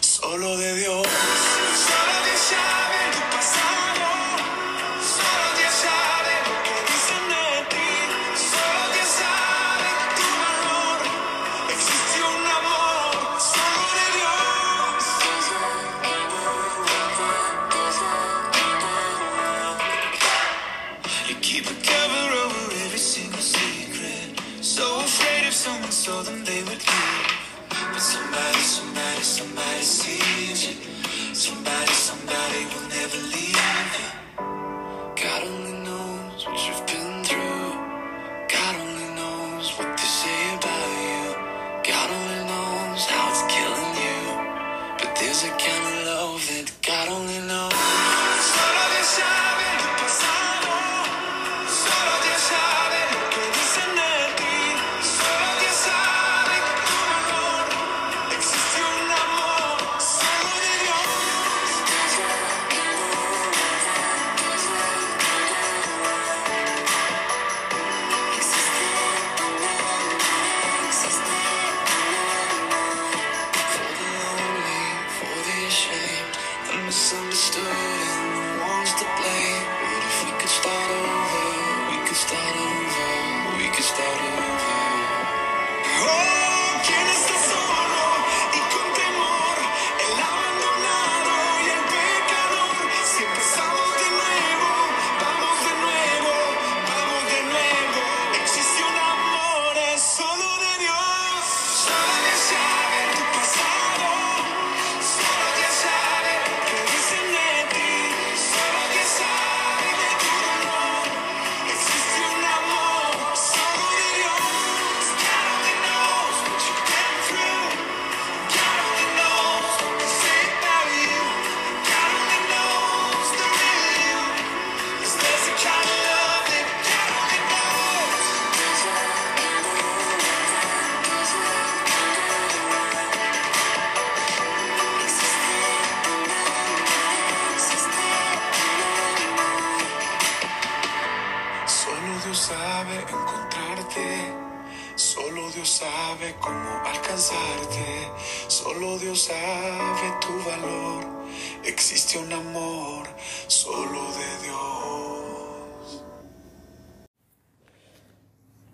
solo de Dios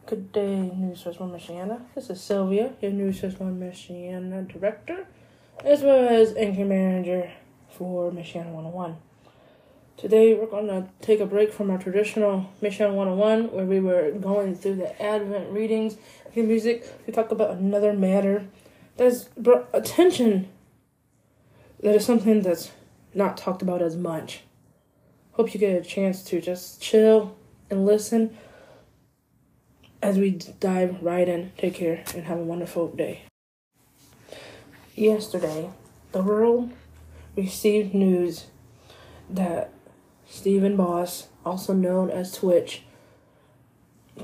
Good day, News Source One Michiana. This is Sylvia, your News Source One Michiana director, as well as anchor manager for Michiana 101. Today, we're going to take a break from our traditional Michiana 101, where we were going through the Advent readings and music to talk about another matter that's brought attention that is something that's not talked about as much. Hope you get a chance to just chill and listen as we dive right in. Take care and have a wonderful day. Yesterday, the world received news that Stephen Boss, also known as Twitch,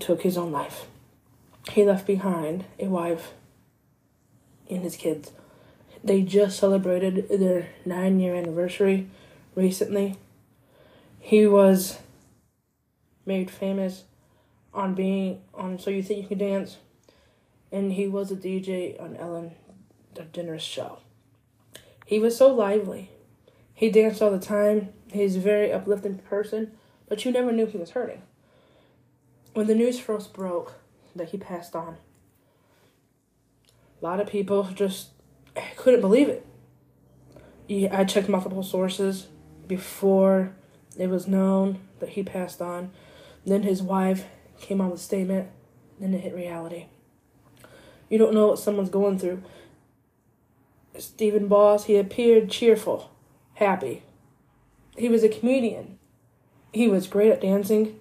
took his own life. He left behind a wife and his kids. They just celebrated their nine year anniversary recently. He was made famous on being on So You Think You Can Dance, and he was a DJ on Ellen DeGeneres show. He was so lively. He danced all the time. He's a very uplifting person, but you never knew he was hurting. When the news first broke that he passed on, a lot of people just couldn't believe it. I checked multiple sources before it was known that he passed on. Then his wife came out with a statement. Then it hit reality. You don't know what someone's going through. Stephen Boss, he appeared cheerful, happy. He was a comedian. He was great at dancing.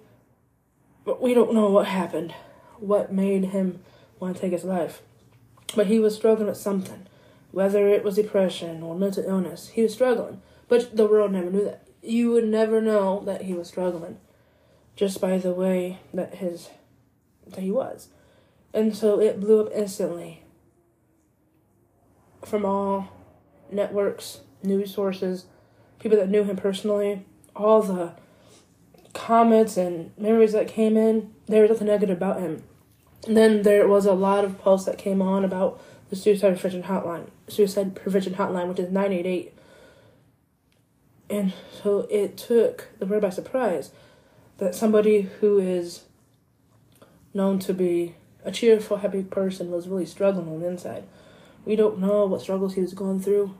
But we don't know what happened, what made him want to take his life. But he was struggling with something, whether it was depression or mental illness. He was struggling, but the world never knew that. You would never know that he was struggling just by the way that his that he was. And so it blew up instantly from all networks, news sources, people that knew him personally, all the comments and memories that came in, there was nothing negative about him. And then there was a lot of posts that came on about the suicide prevention hotline, suicide prevention hotline, which is 988. And so it took the world by surprise that somebody who is known to be a cheerful, happy person was really struggling on the inside. We don't know what struggles he was going through.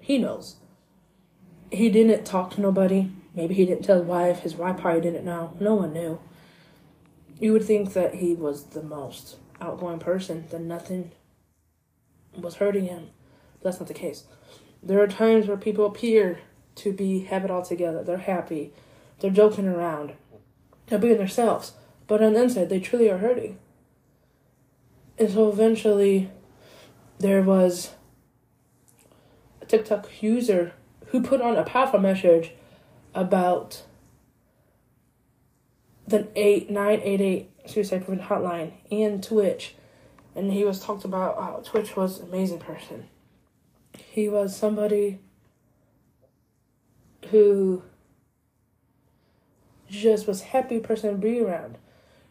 He knows. He didn't talk to nobody. Maybe he didn't tell his wife. His wife probably didn't know. No one knew. You would think that he was the most outgoing person, that nothing was hurting him. But that's not the case. There are times where people appear to be have it all together. They're happy. They're joking around. They're being themselves. But on the inside, they truly are hurting. And so eventually, there was a TikTok user who put on a powerful message about the 8988 suicide prevention hotline and Twitch. And he was talked about how Twitch was an amazing person. He was somebody who just was happy person to be around.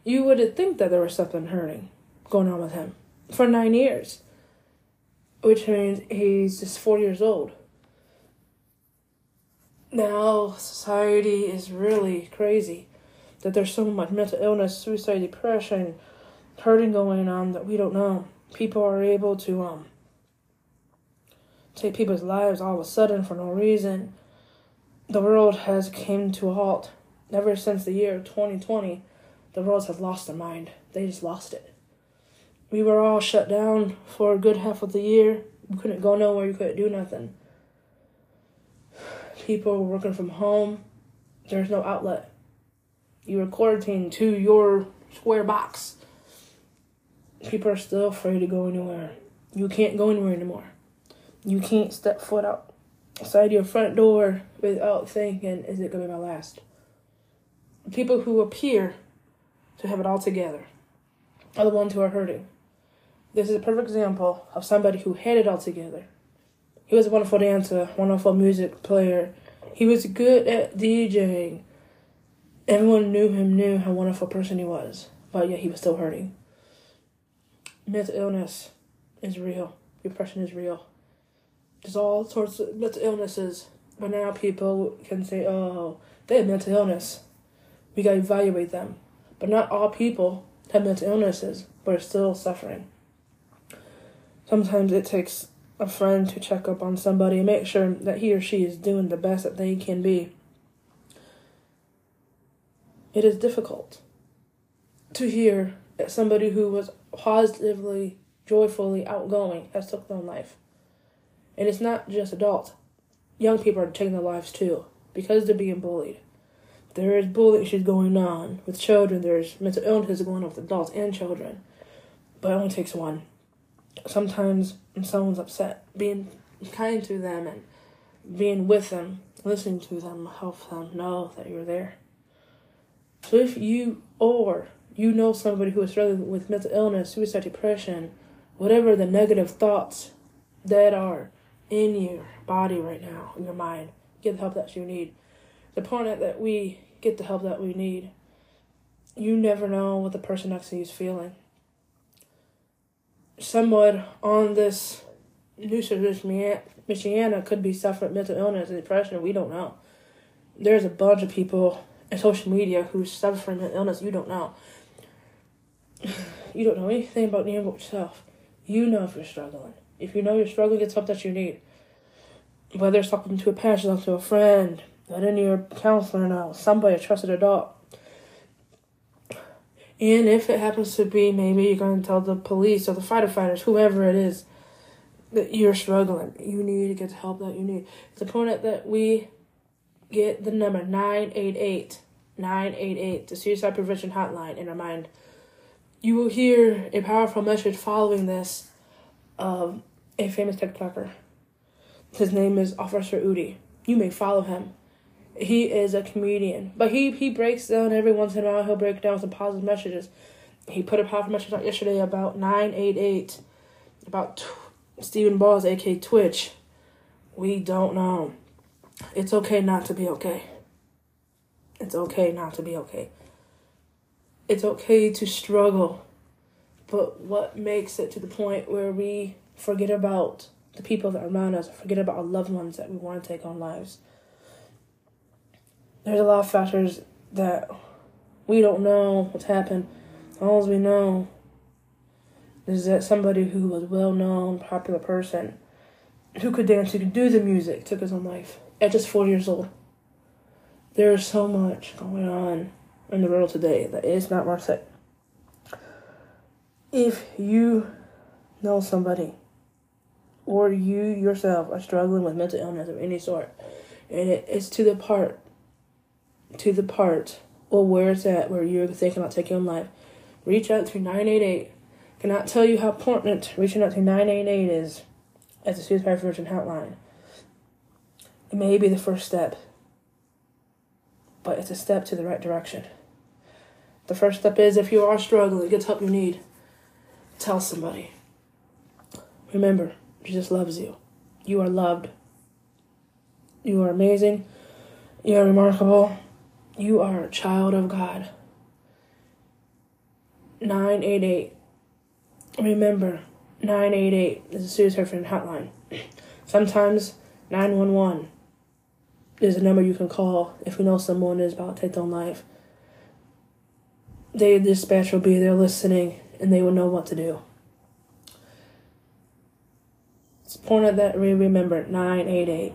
You wouldn't think that there was something hurting going on with him for nine years, which means he's just four years old. Now, society is really crazy that there's so much mental illness, suicide, depression, hurting going on that we don't know. People are able to um take people's lives all of a sudden for no reason. The world has came to a halt. Ever since the year 2020, the world has lost their mind. They just lost it. We were all shut down for a good half of the year. We couldn't go nowhere. You couldn't do nothing. People were working from home. There's no outlet. You were quarantined to your square box. People are still afraid to go anywhere. You can't go anywhere anymore. You can't step foot outside your front door without thinking, is it going to be my last? People who appear to have it all together are the ones who are hurting. This is a perfect example of somebody who had it all together. He was a wonderful dancer, wonderful music player. He was good at DJing. Everyone knew him, knew how wonderful a person he was, but yet he was still hurting. Mental illness is real. Depression is real. There's all sorts of mental illnesses, but now people can say, oh, they have mental illness. We gotta evaluate them. But not all people have mental illnesses, but are still suffering. Sometimes it takes a friend to check up on somebody and make sure that he or she is doing the best that they can be. It is difficult to hear that somebody who was positively, joyfully outgoing has took their own life. And it's not just adults. Young people are taking their lives too because they're being bullied. There is bullying issues going on with children. There's mental illnesses going on with adults and children. But it only takes one. Sometimes when someone's upset, being kind to them and being with them, listening to them, help them know that you're there. So if you or you know somebody who is struggling with mental illness, suicide, depression, whatever the negative thoughts that are in your body right now, in your mind, get the help that you need. The point that we get the help that we need. You never know what the person next to you is feeling. Someone on this service, Michiana, could be suffering mental illness and depression. We don't know. There's a bunch of people in social media who's suffering mental illness. You don't know. You don't know anything about you about yourself. You know if you're struggling. If you know you're struggling, get help that you need. Whether it's talking to a parent, talking to a friend, letting your counselor now, somebody, a trusted adult. And if it happens to be, maybe you're going to tell the police or the firefighters, whoever it is, that you're struggling. You need to get the help that you need. It's important that we get the number 988 988, the suicide prevention hotline, in our mind. You will hear a powerful message following this of a famous TikToker. His name is Officer Udo. You may follow him. He is a comedian, but he he breaks down every once in a while. He'll break down some positive messages. He put a positive message out yesterday about 988, about t- Stephen Boss, aka Twitch. We don't know. It's okay not to be okay. It's okay not to be okay. It's okay to struggle. But what makes it to the point where we forget about the people that are around us, forget about our loved ones that we want to take on lives? There's a lot of factors that we don't know what's happened. All we know is that somebody who was well known, popular person, who could dance, who could do the music, took his own life at just four years old. There is so much going on in the world today that is not worth it. If you know somebody or you yourself are struggling with mental illness of any sort, and it is to the part, to the part, or where it's at where you're thinking about taking your own life, reach out to 988. Cannot tell you how important reaching out to 988 is as a suicide prevention hotline. It may be the first step, but it's a step to the right direction. The first step is if you are struggling, get help you need. Tell somebody. Remember, Jesus loves you. You are loved. You are amazing. You are remarkable. You are a child of God. 988. Remember, 988 is a suicide prevention hotline. Sometimes 911 is a number you can call if you know someone is about to take their own life. They dispatch will be there listening and they will know what to do. It's important that we remember 988.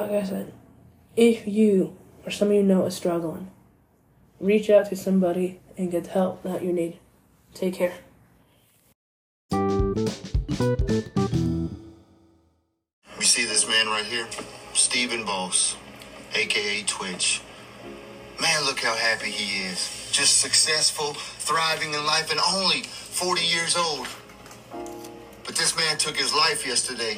Like I said, if you or somebody you know is struggling, reach out to somebody and get the help that you need. Take care. You see this man right here? Stephen Boss, aka Twitch. Man, look how happy he is. Just successful, thriving in life, and only 40 years old. But this man took his life yesterday.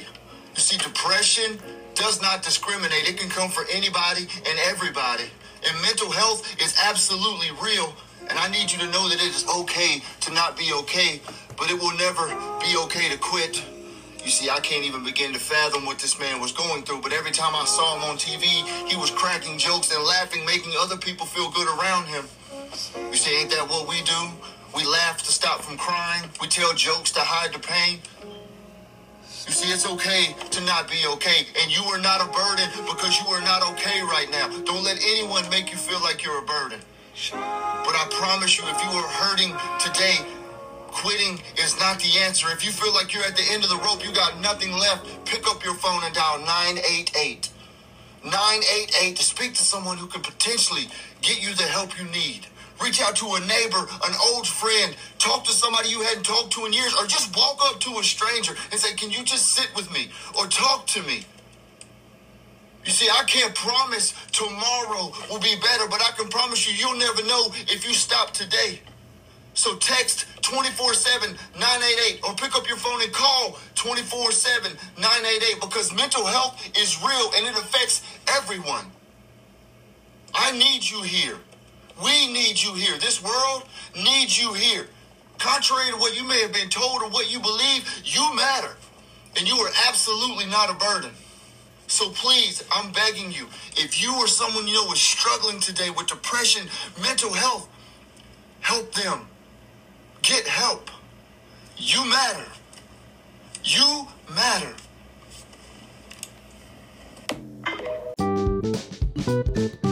You see, depression does not discriminate, it can come for anybody and everybody. And mental health is absolutely real. And I need you to know that it is okay to not be okay, but it will never be okay to quit. You see, I can't even begin to fathom what this man was going through, but every time I saw him on TV, he was cracking jokes and laughing, making other people feel good around him. You see, ain't that what we do? We laugh to stop from crying, we tell jokes to hide the pain. You see, it's okay to not be okay, and you are not a burden because you are not okay right now. Don't let anyone make you feel like you're a burden. But I promise you, if you are hurting today, quitting is not the answer. If you feel like you're at the end of the rope, you got nothing left, pick up your phone and dial 988. 988 to speak to someone who could potentially get you the help you need. Reach out to a neighbor, an old friend, talk to somebody you hadn't talked to in years, or just walk up to a stranger and say, Can you just sit with me or talk to me? You see, I can't promise tomorrow will be better, but I can promise you, you'll never know if you stop today. So text 24 7 988 or pick up your phone and call 24 7 988 because mental health is real and it affects everyone. I need you here. We need you here. This world needs you here. Contrary to what you may have been told or what you believe, you matter. And you are absolutely not a burden. So please, I'm begging you, if you or someone you know is struggling today with depression, mental health, help them. Get help. You matter. You matter. God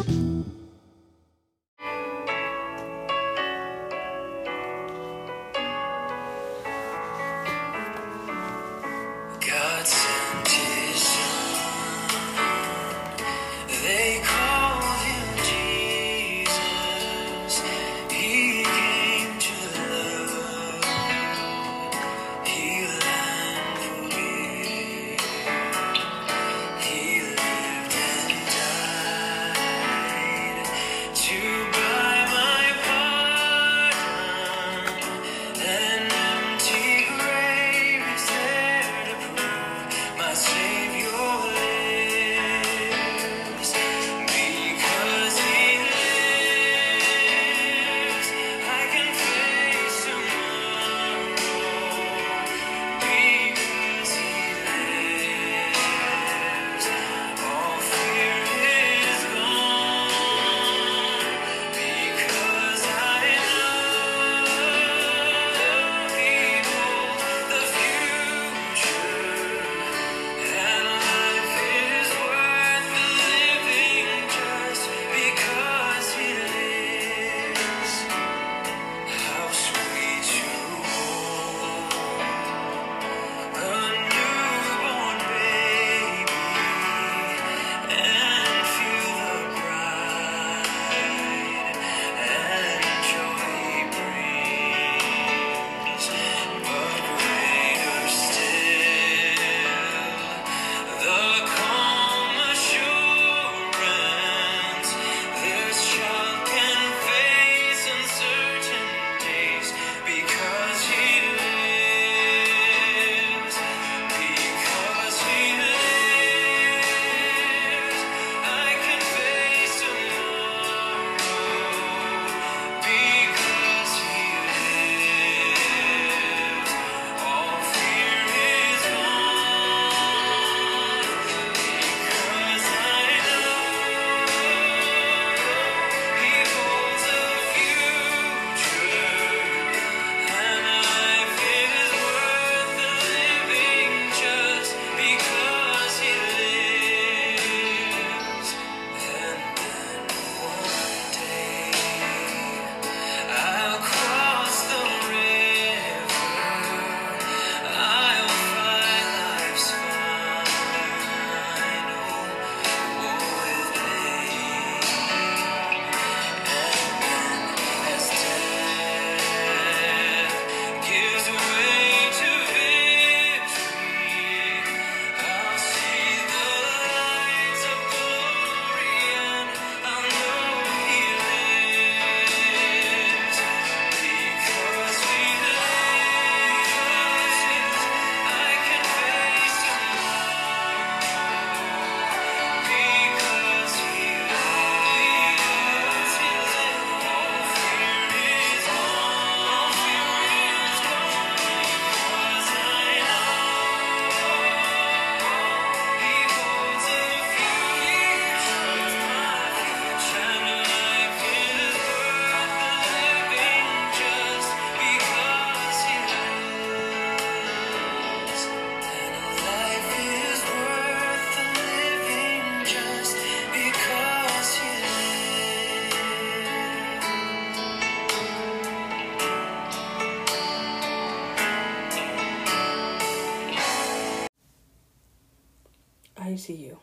see you.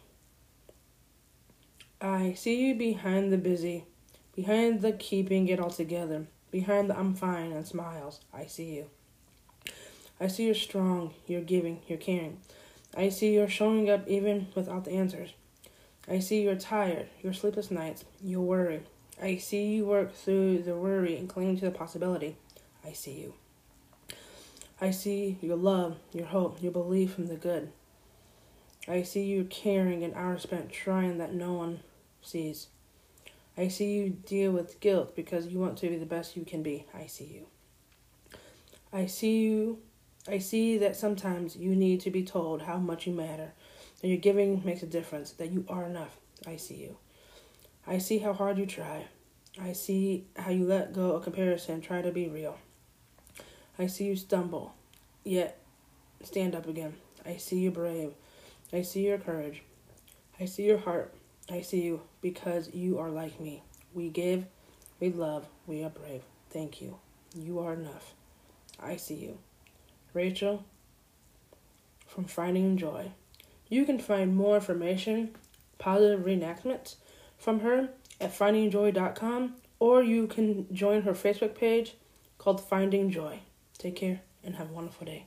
I see you behind the busy, behind the keeping it all together, behind the I'm fine and smiles. I see you. I see you're strong, you're giving, you're caring. I see you're showing up even without the answers. I see you're tired, your sleepless nights, your worry. I see you work through the worry and cling to the possibility. I see you. I see your love, your hope, your belief in the good. I see you caring an hour spent trying that no one sees. I see you deal with guilt because you want to be the best you can be. I see you. I see you. I see that sometimes you need to be told how much you matter, that your giving makes a difference, that you are enough. I see you. I see how hard you try. I see how you let go of comparison try to be real. I see you stumble, yet stand up again. I see you brave. I see your courage. I see your heart. I see you because you are like me. We give, we love, we are brave. Thank you. You are enough. I see you. Rachel from Finding Joy. You can find more information, positive reenactments from her at findingjoy.com or you can join her Facebook page called Finding Joy. Take care and have a wonderful day.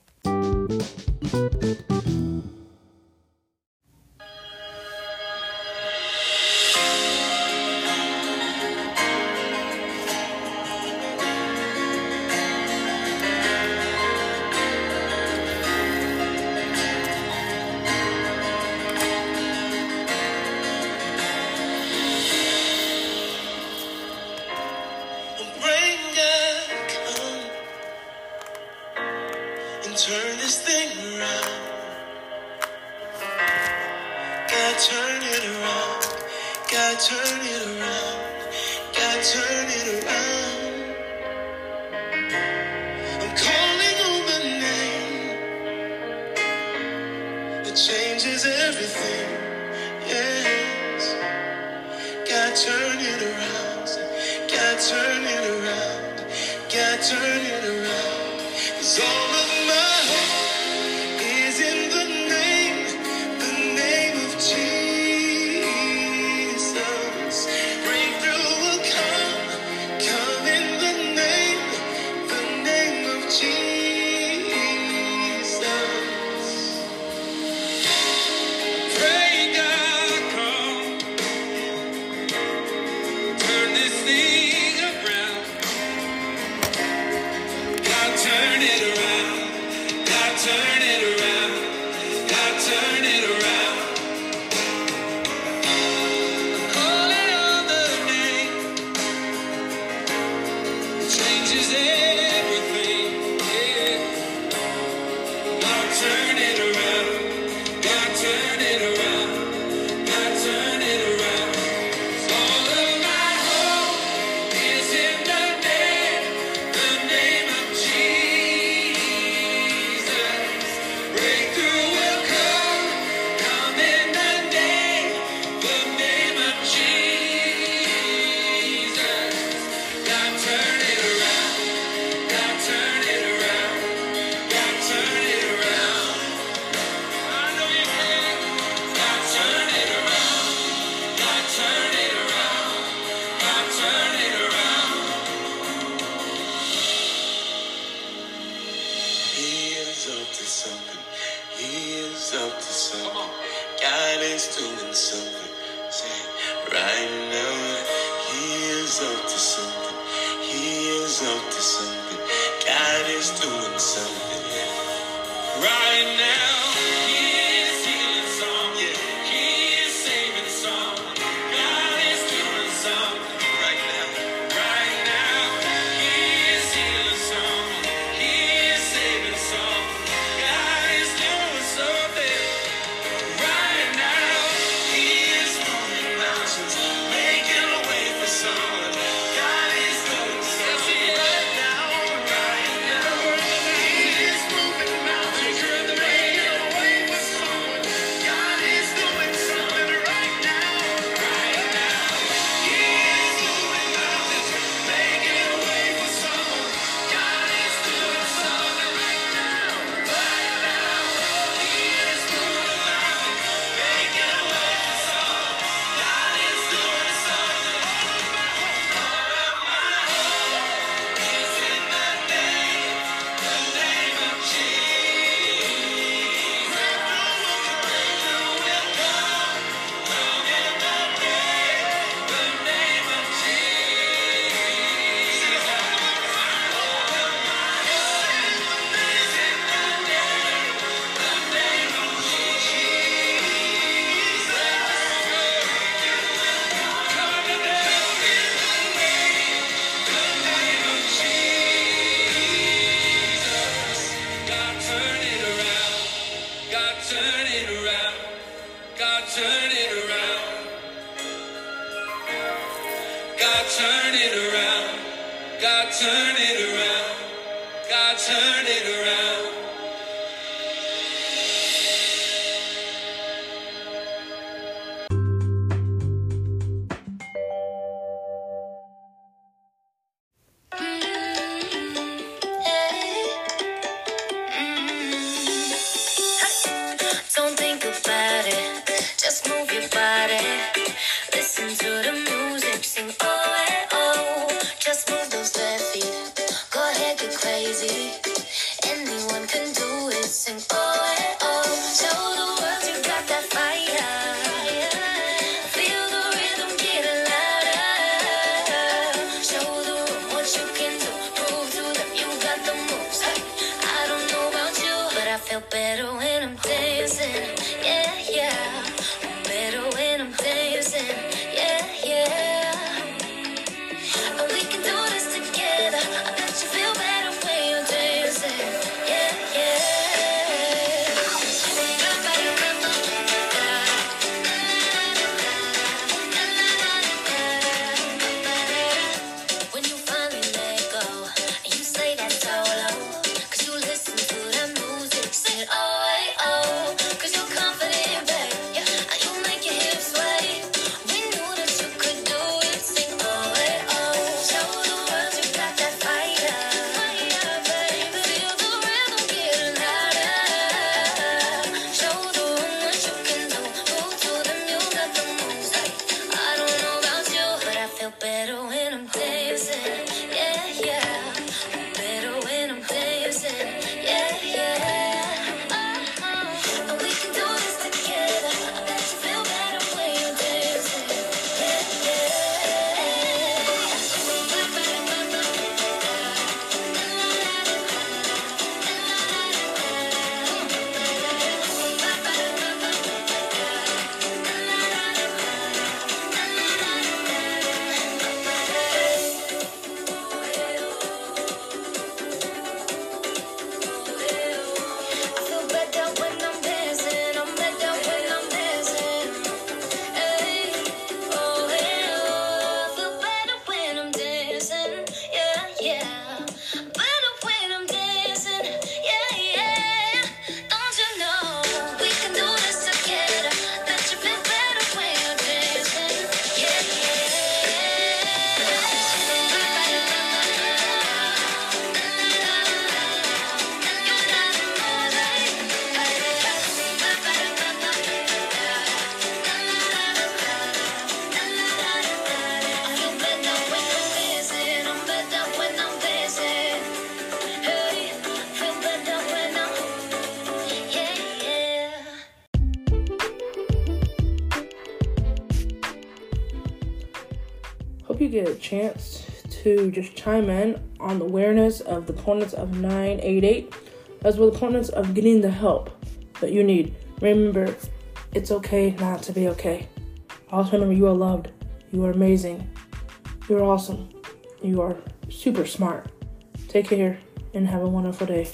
Get a chance to just chime in on the awareness of the importance of 988, as well as the importance of getting the help that you need. Remember, it's okay not to be okay. Also, remember you are loved. You are amazing. You are awesome. You are super smart. Take care and have a wonderful day.